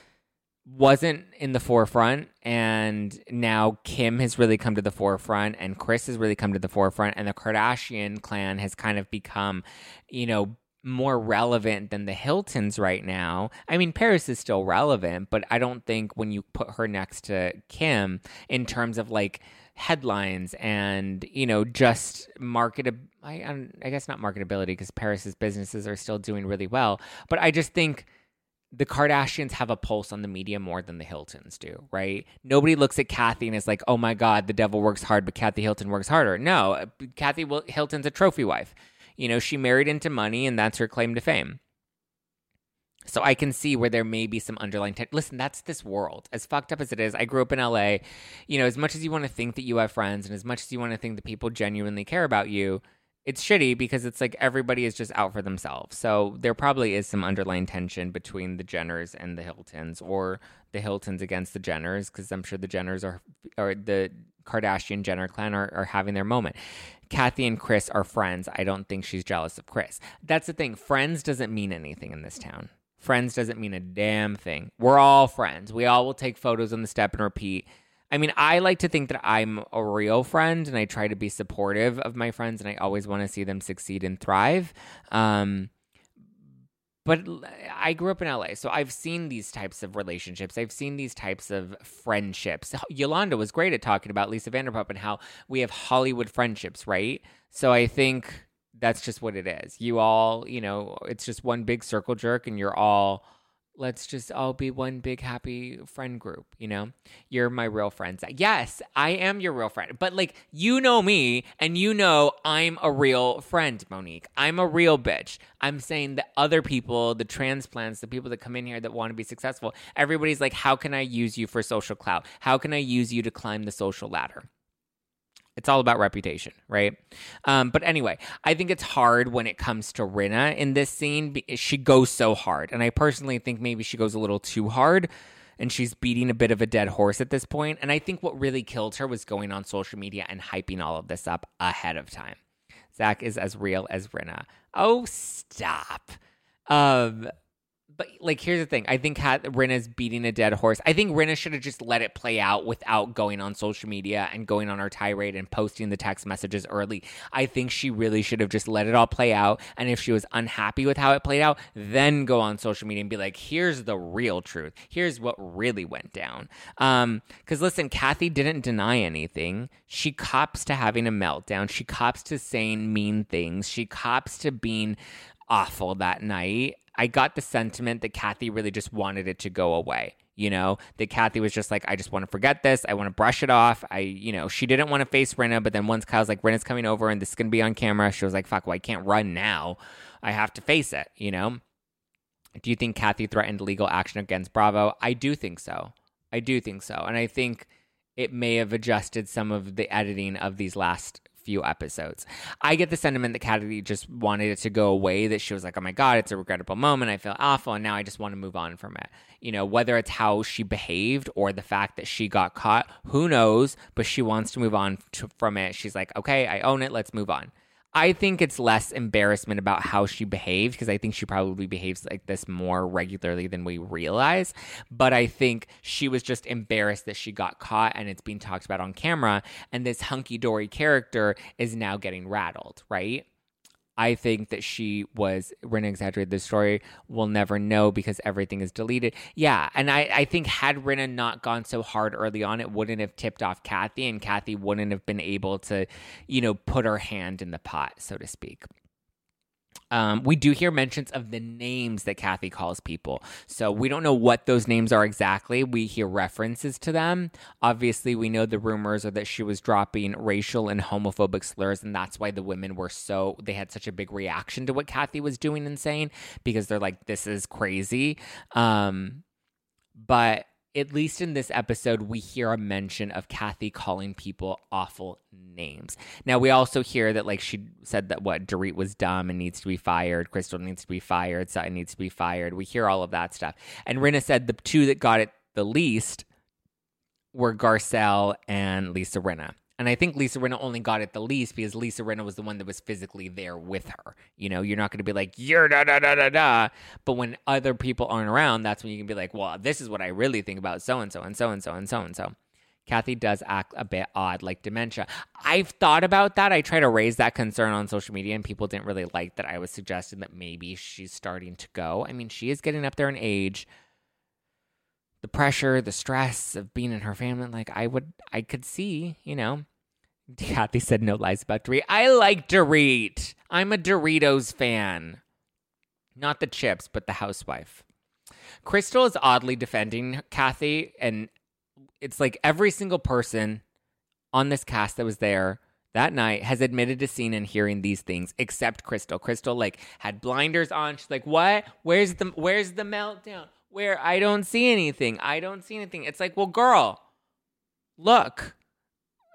wasn't in the forefront and now Kim has really come to the forefront and Kris has really come to the forefront and the Kardashian clan has kind of become, you know, more relevant than the Hiltons right now. I mean, Paris is still relevant, but I don't think when you put her next to Kim in terms of like headlines and you know just market I, I guess not marketability because Paris's businesses are still doing really well, but I just think the Kardashians have a pulse on the media more than the Hiltons do, right? Nobody looks at Kathy and is like, "Oh my God, the devil works hard, but Kathy Hilton works harder." No, uh, Kathy Hilton's a trophy wife. You know, she married into money, and that's her claim to fame. So I can see where there may be some underlying. Te- Listen, that's this world. As fucked up as it is, I grew up in LA. You know, as much as you want to think that you have friends, and as much as you want to think that people genuinely care about you, it's shitty because it's like everybody is just out for themselves. So there probably is some underlying tension between the Jenners and the Hiltons, or the Hiltons against the Jenners, because I'm sure the Jenners are, or the Kardashian Jenner clan are, are having their moment. Kathy and Kris are friends. I don't think she's jealous of Kris. That's the thing. Friends doesn't mean anything in this town. Friends doesn't mean a damn thing. We're all friends. We all will take photos on the step and repeat I mean, I like to think that I'm a real friend and I try to be supportive of my friends and I always want to see them succeed and thrive. Um, but I grew up in LA, so I've seen these types of relationships. I've seen these types of friendships. Yolanda was great at talking about Lisa Vanderpump and how we have Hollywood friendships, right? So I think that's just what it is. You all, you know, it's just one big circle jerk and you're all let's just all be one big happy friend group, you know? You're my real friends. Yes, I am your real friend. But like you know me and you know I'm a real friend, Monique. I'm a real bitch. I'm saying that other people, the transplants, the people that come in here that want to be successful, everybody's like, how can I use you for social clout? How can I use you to climb the social ladder? It's all about reputation, right? Um, but anyway, I think it's hard when it comes to Rinna in this scene. She goes so hard. And I personally think maybe she goes a little too hard and she's beating a bit of a dead horse at this point. And I think what really killed her was going on social media and hyping all of this up ahead of time. Zack is as real as Rinna. Oh, stop. Um, but like here's the thing. I think ha- rinna's beating a dead horse. I think rinna should have just let it play out without going on social media and going on her tirade and posting the text messages early. I think she really should have just let it all play out and if she was unhappy with how it played out then go on social media and be like here's the real truth. Here's what really went down. Um because listen kathy didn't deny anything. She cops to having a meltdown. She cops to saying mean things. She cops to being awful that night I got the sentiment that Kathy really just wanted it to go away. You know, that Kathy was just like, I just want to forget this. I want to brush it off. I, you know, she didn't want to face Rinna, but then once Kyle's like, Rinna's coming over and this is going to be on camera, she was like, fuck, well, I can't run now. I have to face it, you know? Do you think Kathy threatened legal action against Bravo? I do think so. I do think so. And I think it may have adjusted some of the editing of these last few episodes. I get the sentiment that Kathy just wanted it to go away, that she was like, oh my God, it's a regrettable moment. I feel awful. And now I just want to move on from it. You know, whether it's how she behaved or the fact that she got caught, who knows? But she wants to move on to, from it. She's like, okay, I own it. Let's move on. I think it's less embarrassment about how she behaved because I think she probably behaves like this more regularly than we realize. But I think she was just embarrassed that she got caught and it's being talked about on camera. And this hunky dory character is now getting rattled, right? I think that she was exaggerated the story. We'll never know because everything is deleted. Yeah, and I, I think had Rinna not gone so hard early on, it wouldn't have tipped off Kathy, and Kathy wouldn't have been able to, you know, put her hand in the pot, so to speak. Um, we do hear mentions of the names that Kathy calls people. So we don't know what those names are exactly. We hear references to them. Obviously, we know the rumors are that she was dropping racial and homophobic slurs, and that's why the women were so, they had such a big reaction to what Kathy was doing and saying because they're like, this is crazy. Um, but at least in this episode, we hear a mention of Kathy calling people awful names. Now, we also hear that, like, she said that what Dorit was dumb and needs to be fired, Crystal needs to be fired, Sutton needs to be fired. We hear all of that stuff. And Rinna said the two that got it the least were Garcelle and Lisa Rinna. And I think Lisa Rinna only got it the least because Lisa Rinna was the one that was physically there with her. You know, you're not going to be like, you're da da da da da. But when other people aren't around, that's when you can be like, well, this is what I really think about so and so and so and so and so and so. Kathy does act a bit odd, like dementia. I've thought about that. I try to raise that concern on social media, and people didn't really like that I was suggesting that maybe she's starting to go. I mean, she is getting up there in age the pressure, the stress of being in her family, like I would, I could see, you know. Kathy said no lies about Dorit. I like Dorit. I'm a Doritos fan. Not the chips, but the housewife. Crystal is oddly defending Kathy, and it's like every single person on this cast that was there that night has admitted to seeing and hearing these things except Crystal. Crystal like had blinders on. She's like, "What? Where's the where's the meltdown? Where I don't see anything. I don't see anything. It's like, well, girl, look.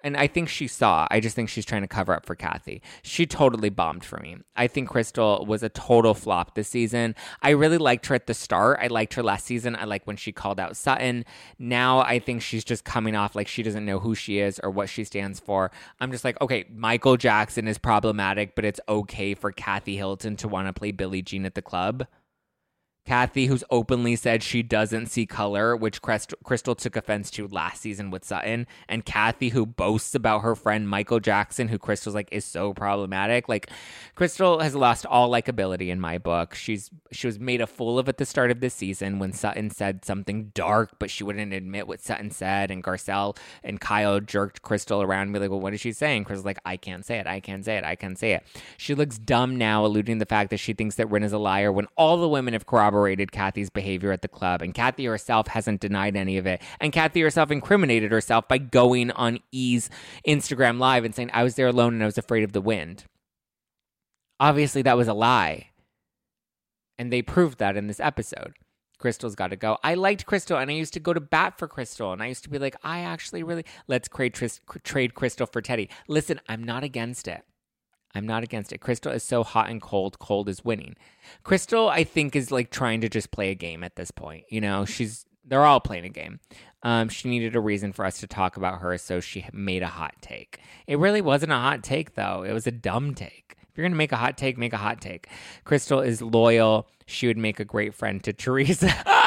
And I think she saw. I just think she's trying to cover up for Kathy. She totally bombed for me. I think Crystal was a total flop this season. I really liked her at the start. I liked her last season. I like when she called out Sutton. Now I think she's just coming off like she doesn't know who she is or what she stands for. I'm just like, okay, Michael Jackson is problematic, but it's okay for Kathy Hilton to want to play Billie Jean at the club. Kathy, who's openly said she doesn't see color, which Crystal took offense to last season with Sutton, and Kathy, who boasts about her friend Michael Jackson, who Crystal's like is so problematic. Like, Crystal has lost all likability in my book. She's she was made a fool of at the start of this season when Sutton said something dark, but she wouldn't admit what Sutton said, and Garcelle and Kyle jerked Crystal around and be like, "Well, what is she saying?" Crystal's like, "I can't say it. I can't say it. I can't say it." She looks dumb now, alluding to the fact that she thinks that Rin is a liar when all the women have corroborated corroborated Kathy's behavior at the club, and Kathy herself hasn't denied any of it. And Kathy herself incriminated herself by going on E's Instagram Live and saying, I was there alone and I was afraid of the wind. Obviously, that was a lie. And they proved that in this episode. Crystal's got to go. I liked Crystal and I used to go to bat for Crystal and I used to be like, I actually really, let's trade, trade Crystal for Teddy. Listen, I'm not against it. I'm not against it. Crystal is so hot and cold. Cold is winning. Crystal, I think, is like trying to just play a game at this point. You know, she's they're all playing a game. Um, she needed a reason for us to talk about her, so she made a hot take. It really wasn't a hot take, though. It was a dumb take. If you're gonna make a hot take, make a hot take. Crystal is loyal. She would make a great friend to Teresa. (laughs)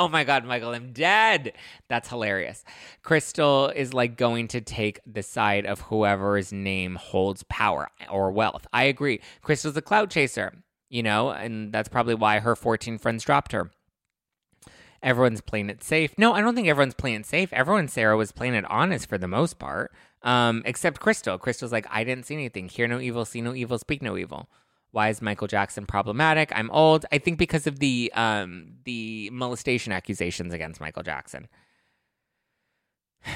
Oh my God, Michael, I'm dead. That's hilarious. Crystal is like going to take the side of whoever's name holds power or wealth. I agree. Crystal's a cloud chaser, you know, and that's probably why her 14 friends dropped her. Everyone's playing it safe. No, I don't think everyone's playing it safe. Everyone, Sarah, was playing it honest for the most part, um, except Crystal. Crystal's like, I didn't see anything. Hear no evil, see no evil, speak no evil. Why is Michael Jackson problematic? I'm old. I think because of the um, the molestation accusations against Michael Jackson. (sighs)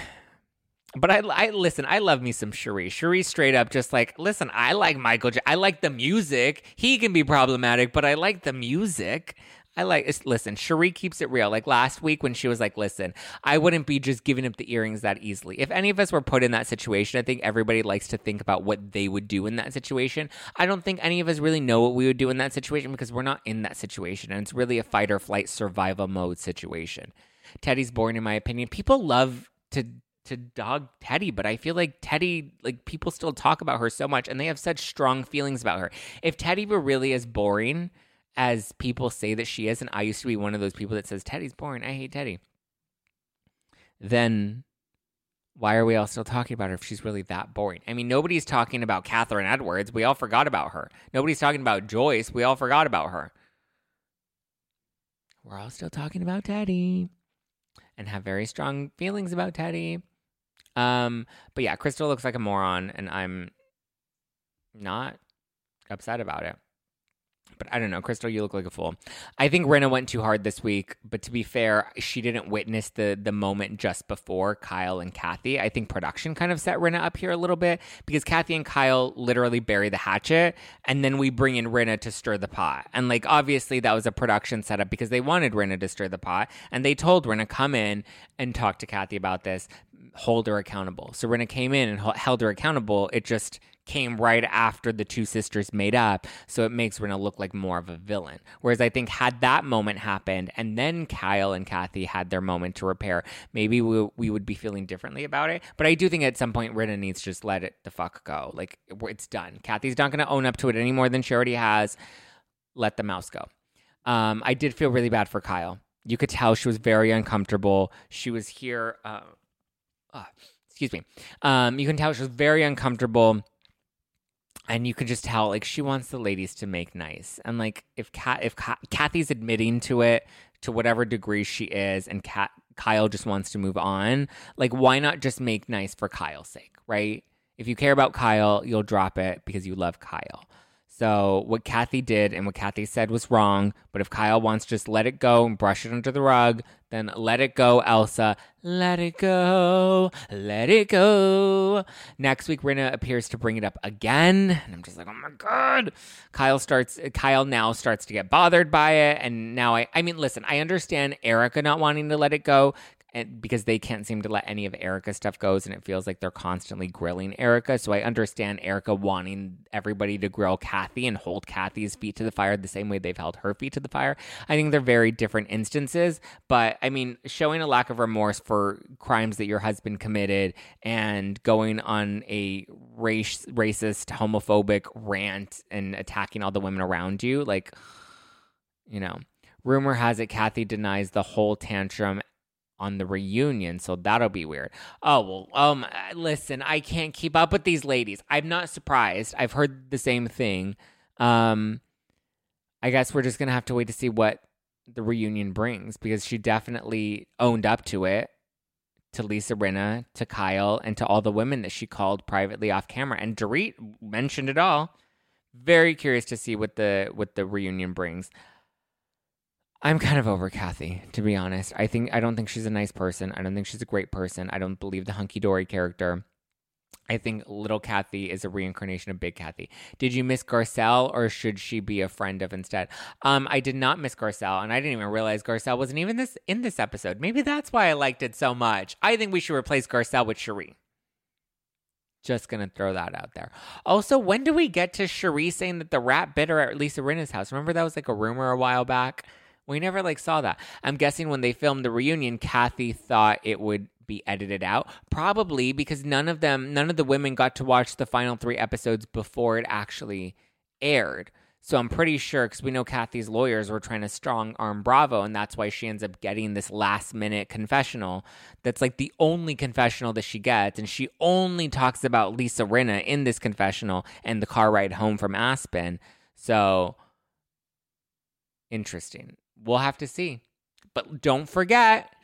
But I, I listen. I love me some Sheree. Sheree straight up just like, listen. I like Michael. J- I like the music. He can be problematic, but I like the music. I like listen, Sheree keeps it real. Like last week when she was like, "Listen, I wouldn't be just giving up the earrings that easily." If any of us were put in that situation, I think everybody likes to think about what they would do in that situation. I don't think any of us really know what we would do in that situation because we're not in that situation and it's really a fight or flight survival mode situation. Teddy's born in my opinion. People love to to dog Teddy, but I feel like Teddy, like people still talk about her so much and they have such strong feelings about her. If Teddy were really as boring as people say that she is, and I used to be one of those people that says Teddy's boring, I hate Teddy, then why are we all still talking about her if she's really that boring? I mean, nobody's talking about Kathryn Edwards. We all forgot about her. Nobody's talking about Joyce. We all forgot about her. We're all still talking about Teddy and have very strong feelings about Teddy. Um, but yeah, Crystal looks like a moron, and I'm not upset about it. But I don't know, Crystal, you look like a fool. I think Rinna went too hard this week, but to be fair, she didn't witness the the moment just before Kyle and Kathy. I think production kind of set Rinna up here a little bit because Kathy and Kyle literally bury the hatchet and then we bring in Rinna to stir the pot. And like obviously that was a production setup because they wanted Rinna to stir the pot and they told Rinna come in and talk to Kathy about this, hold her accountable. So Rinna came in and held her accountable. It just came right after the two sisters made up, so it makes Rinna look like more of a villain. Whereas I think had that moment happened and then Kyle and Kathy had their moment to repair, maybe we, we would be feeling differently about it. But I do think at some point Rinna needs to just let it the fuck go. Like it's done. Kathy's not going to own up to it any more than she already has. Let the mouse go. Um, I did feel really bad for Kyle. You could tell she was very uncomfortable. She was here. Uh, uh, excuse me. Um, you can tell she was very uncomfortable and you can just tell like she wants the ladies to make nice. And like if Kat, if Ka- kathy's admitting to it to whatever degree she is and Kat, kyle just wants to move on like why not just make nice for kyle's sake right? If you care about kyle you'll drop it because you love kyle so what Kathy did and what Kathy said was wrong. But if Kyle wants to just let it go and brush it under the rug, then let it go, Elsa. Let it go. Let it go. Next week, Rinna appears to bring it up again. And I'm just like, oh my God. Kyle starts, Kyle now starts to get bothered by it. And now I, I mean, listen, I understand Erika not wanting to let it go and because they can't seem to let any of Erika's stuff goes, and it feels like they're constantly grilling Erika. So I understand Erika wanting everybody to grill Kathy and hold Kathy's feet to the fire the same way they've held her feet to the fire. I think they're very different instances, but I mean, showing a lack of remorse for crimes that your husband committed and going on a race racist, homophobic rant and attacking all the women around you, like, you know. Rumor has it Kathy denies the whole tantrum on the reunion, so that'll be weird. Oh well, um, listen, I can't keep up with these ladies. I'm not surprised. I've heard the same thing. Um, I guess we're just gonna have to wait to see what the reunion brings because she definitely owned up to it to Lisa Rinna, to Kyle, and to all the women that she called privately off camera. And Dorit mentioned it all. Very curious to see what the what the reunion brings. I'm kind of over Kathy, to be honest. I think I don't think she's a nice person. I don't think she's a great person. I don't believe the hunky dory character. I think little Kathy is a reincarnation of big Kathy. Did you miss Garcelle or should she be a friend of instead? Um, I did not miss Garcelle, and I didn't even realize Garcelle wasn't even this in this episode. Maybe that's why I liked it so much. I think we should replace Garcelle with Sheree. Just gonna throw that out there. Also, when do we get to Sheree saying that the rat bit her at Lisa Rinna's house? Remember that was like a rumor a while back. We never like saw that. I'm guessing when they filmed the reunion, Kathy thought it would be edited out. Probably because none of them, none of the women got to watch the final three episodes before it actually aired. So I'm pretty sure because we know Kathy's lawyers were trying to strong arm Bravo, and that's why she ends up getting this last minute confessional. That's like the only confessional that she gets, and she only talks about Lisa Rinna in this confessional and the car ride home from Aspen. So interesting we'll have to see. But don't forget,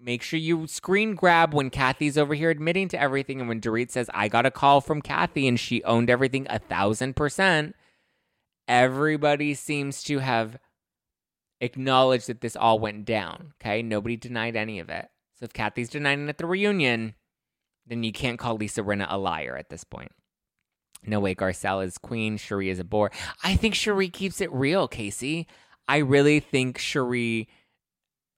make sure you screen grab when Kathy's over here admitting to everything and when Dorit says, I got a call from Kathy and she owned everything a thousand percent. Everybody seems to have acknowledged that this all went down. Okay. Nobody denied any of it. So if Kathy's denying it at the reunion, then you can't call Lisa Rinna a liar at this point. No way Garcelle is queen. Sheree is a bore. I think Sheree keeps it real, Casey. I really think Sheree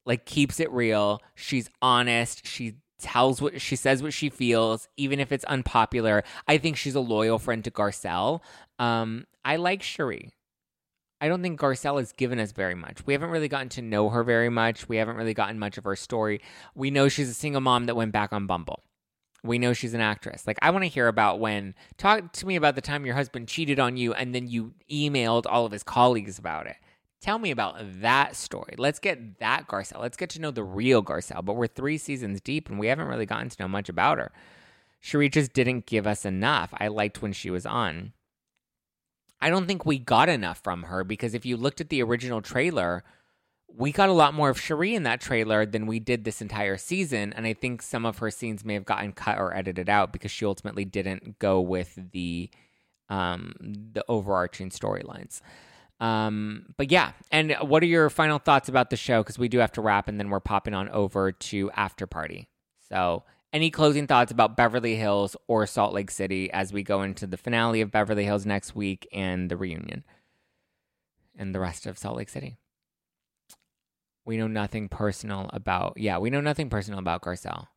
like keeps it real. She's honest. She tells what she says what she feels, even if it's unpopular. I think she's a loyal friend to Garcelle. Um, I like Sheree. I don't think Garcelle has given us very much. We haven't really gotten to know her very much. We haven't really gotten much of her story. We know she's a single mom that went back on Bumble. We know she's an actress. Like, I want to hear about when, talk to me about the time your husband cheated on you and then you emailed all of his colleagues about it. Tell me about that story. Let's get that Garcelle. Let's get to know the real Garcelle. But we're three seasons deep and we haven't really gotten to know much about her. Sheree just didn't give us enough. I liked when she was on. I don't think we got enough from her because if you looked at the original trailer, we got a lot more of Sheree in that trailer than we did this entire season. And I think some of her scenes may have gotten cut or edited out because she ultimately didn't go with the um, the overarching storylines. Um, but yeah, and what are your final thoughts about the show? Because we do have to wrap, and then we're popping on over to after party. So, any closing thoughts about Beverly Hills or Salt Lake City as we go into the finale of Beverly Hills next week and the reunion and the rest of Salt Lake City? We know nothing personal about, yeah, we know nothing personal about Garcelle.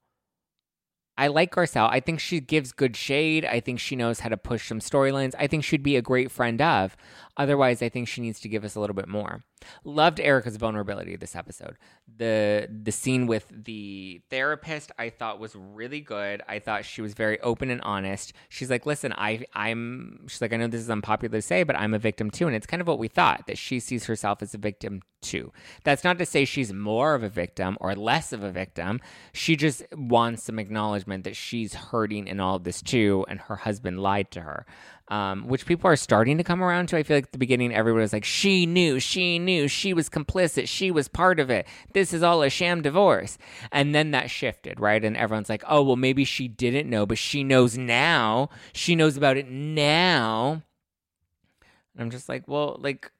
I like Garcelle. I think she gives good shade. I think she knows how to push some storylines. I think she'd be a great friend of. Otherwise, I think she needs to give us a little bit more. Loved Erika's vulnerability this episode. The the scene with the therapist I thought was really good. I thought she was very open and honest. She's like, "Listen, I I'm she's like, I know this is unpopular to say, but I'm a victim too." And it's kind of what we thought that she sees herself as a victim too. That's not to say she's more of a victim or less of a victim. She just wants some acknowledgement that she's hurting in all of this too and her husband lied to her um, which people are starting to come around to. I feel like at the beginning, everyone was like, she knew, she knew, she was complicit, she was part of it. This is all a sham divorce. And then that shifted, right? And everyone's like, oh, well, maybe she didn't know, but she knows now. She knows about it now. And I'm just like, well, like,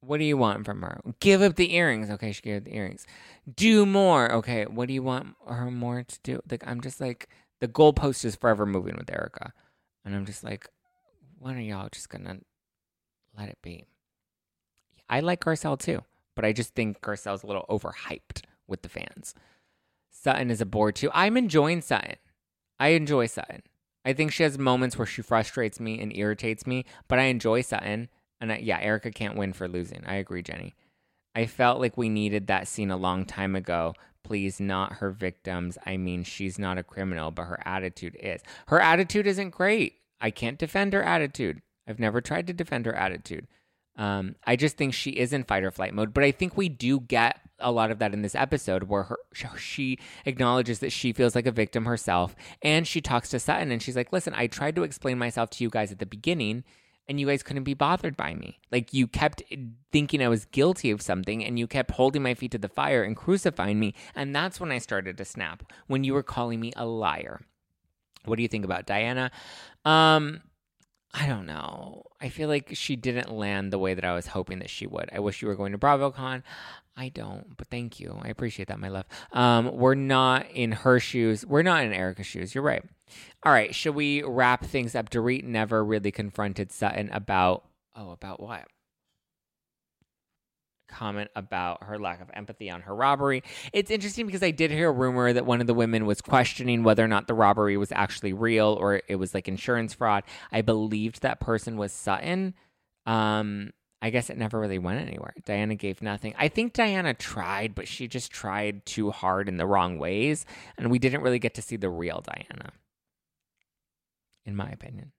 what do you want from her? Give up the earrings. Okay, she gave up the earrings. Do more. Okay, what do you want her more to do? Like, I'm just like, the goalpost is forever moving with Erika. And I'm just like, when are y'all just gonna let it be? I like Garcelle too, but I just think Garcelle's a little overhyped with the fans. Sutton is a bore too. I'm enjoying Sutton. I enjoy Sutton. I think she has moments where she frustrates me and irritates me, but I enjoy Sutton. And I, yeah, Erika can't win for losing. I agree, Jenny. I felt like we needed that scene a long time ago. Please, not her victims. I mean, she's not a criminal, but her attitude is. Her attitude isn't great. I can't defend her attitude. I've never tried to defend her attitude. Um, I just think she is in fight or flight mode, but I think we do get a lot of that in this episode where her, she acknowledges that she feels like a victim herself and she talks to Sutton and she's like, listen, I tried to explain myself to you guys at the beginning and you guys couldn't be bothered by me. Like you kept thinking I was guilty of something and you kept holding my feet to the fire and crucifying me. And that's when I started to snap, when you were calling me a liar. What do you think about Diana? Um, I don't know. I feel like she didn't land the way that I was hoping that she would. I wish you were going to BravoCon. I don't, but thank you. I appreciate that, my love. Um, we're not in her shoes. We're not in Erika's shoes. You're right. All right, should we wrap things up? Dorit never really confronted Sutton about oh, about what? Comment about her lack of empathy on her robbery. It's interesting because I did hear a rumor that one of the women was questioning whether or not the robbery was actually real or it was like insurance fraud. I believed that person was Sutton. Um, I guess it never really went anywhere. Diana gave nothing. I think Diana tried, but she just tried too hard in the wrong ways, and we didn't really get to see the real Diana, in my opinion.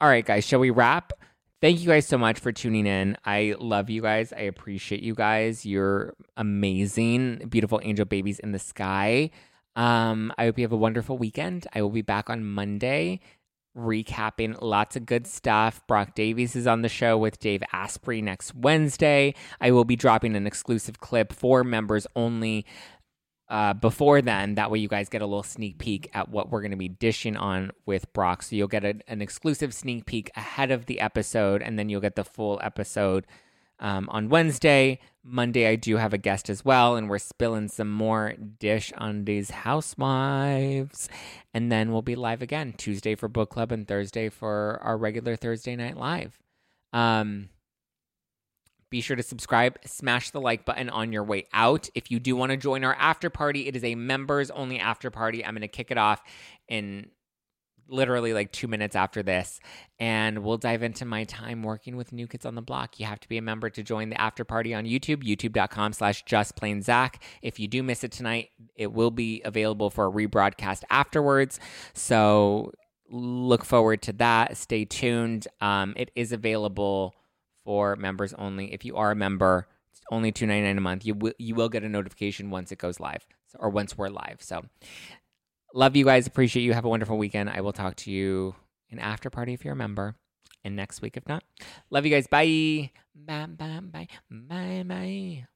All right, guys, shall we wrap? Thank you guys so much for tuning in. I love you guys. I appreciate you guys. You're amazing, beautiful angel babies in the sky. Um, I hope you have a wonderful weekend. I will be back on Monday recapping lots of good stuff. Brock Davies is on the show with Dave Asprey next Wednesday. I will be dropping an exclusive clip for members only uh, before then. That way, you guys get a little sneak peek at what we're going to be dishing on with Brock. So you'll get a, an exclusive sneak peek ahead of the episode, and then you'll get the full episode um, on Wednesday. Monday, I do have a guest as well, and we're spilling some more dish on these housewives. And then we'll be live again Tuesday for book club and Thursday for our regular Thursday night live. Um, be sure to subscribe, smash the like button on your way out. If you do want to join our after party, it is a members only after party. I'm going to kick it off in literally like two minutes after this. And we'll dive into my time working with New Kids on the Block. You have to be a member to join the after party on YouTube, youtube.com slash just plain Zack. If you do miss it tonight, it will be available for a rebroadcast afterwards. So look forward to that. Stay tuned. Um, it is available for members only. If you are a member, it's only two ninety nine a month. You will you will get a notification once it goes live or once we're live. So love you guys. Appreciate you. Have a wonderful weekend. I will talk to you in after party if you're a member. And next week if not. Love you guys. Bye. Bye bye bye bye bye.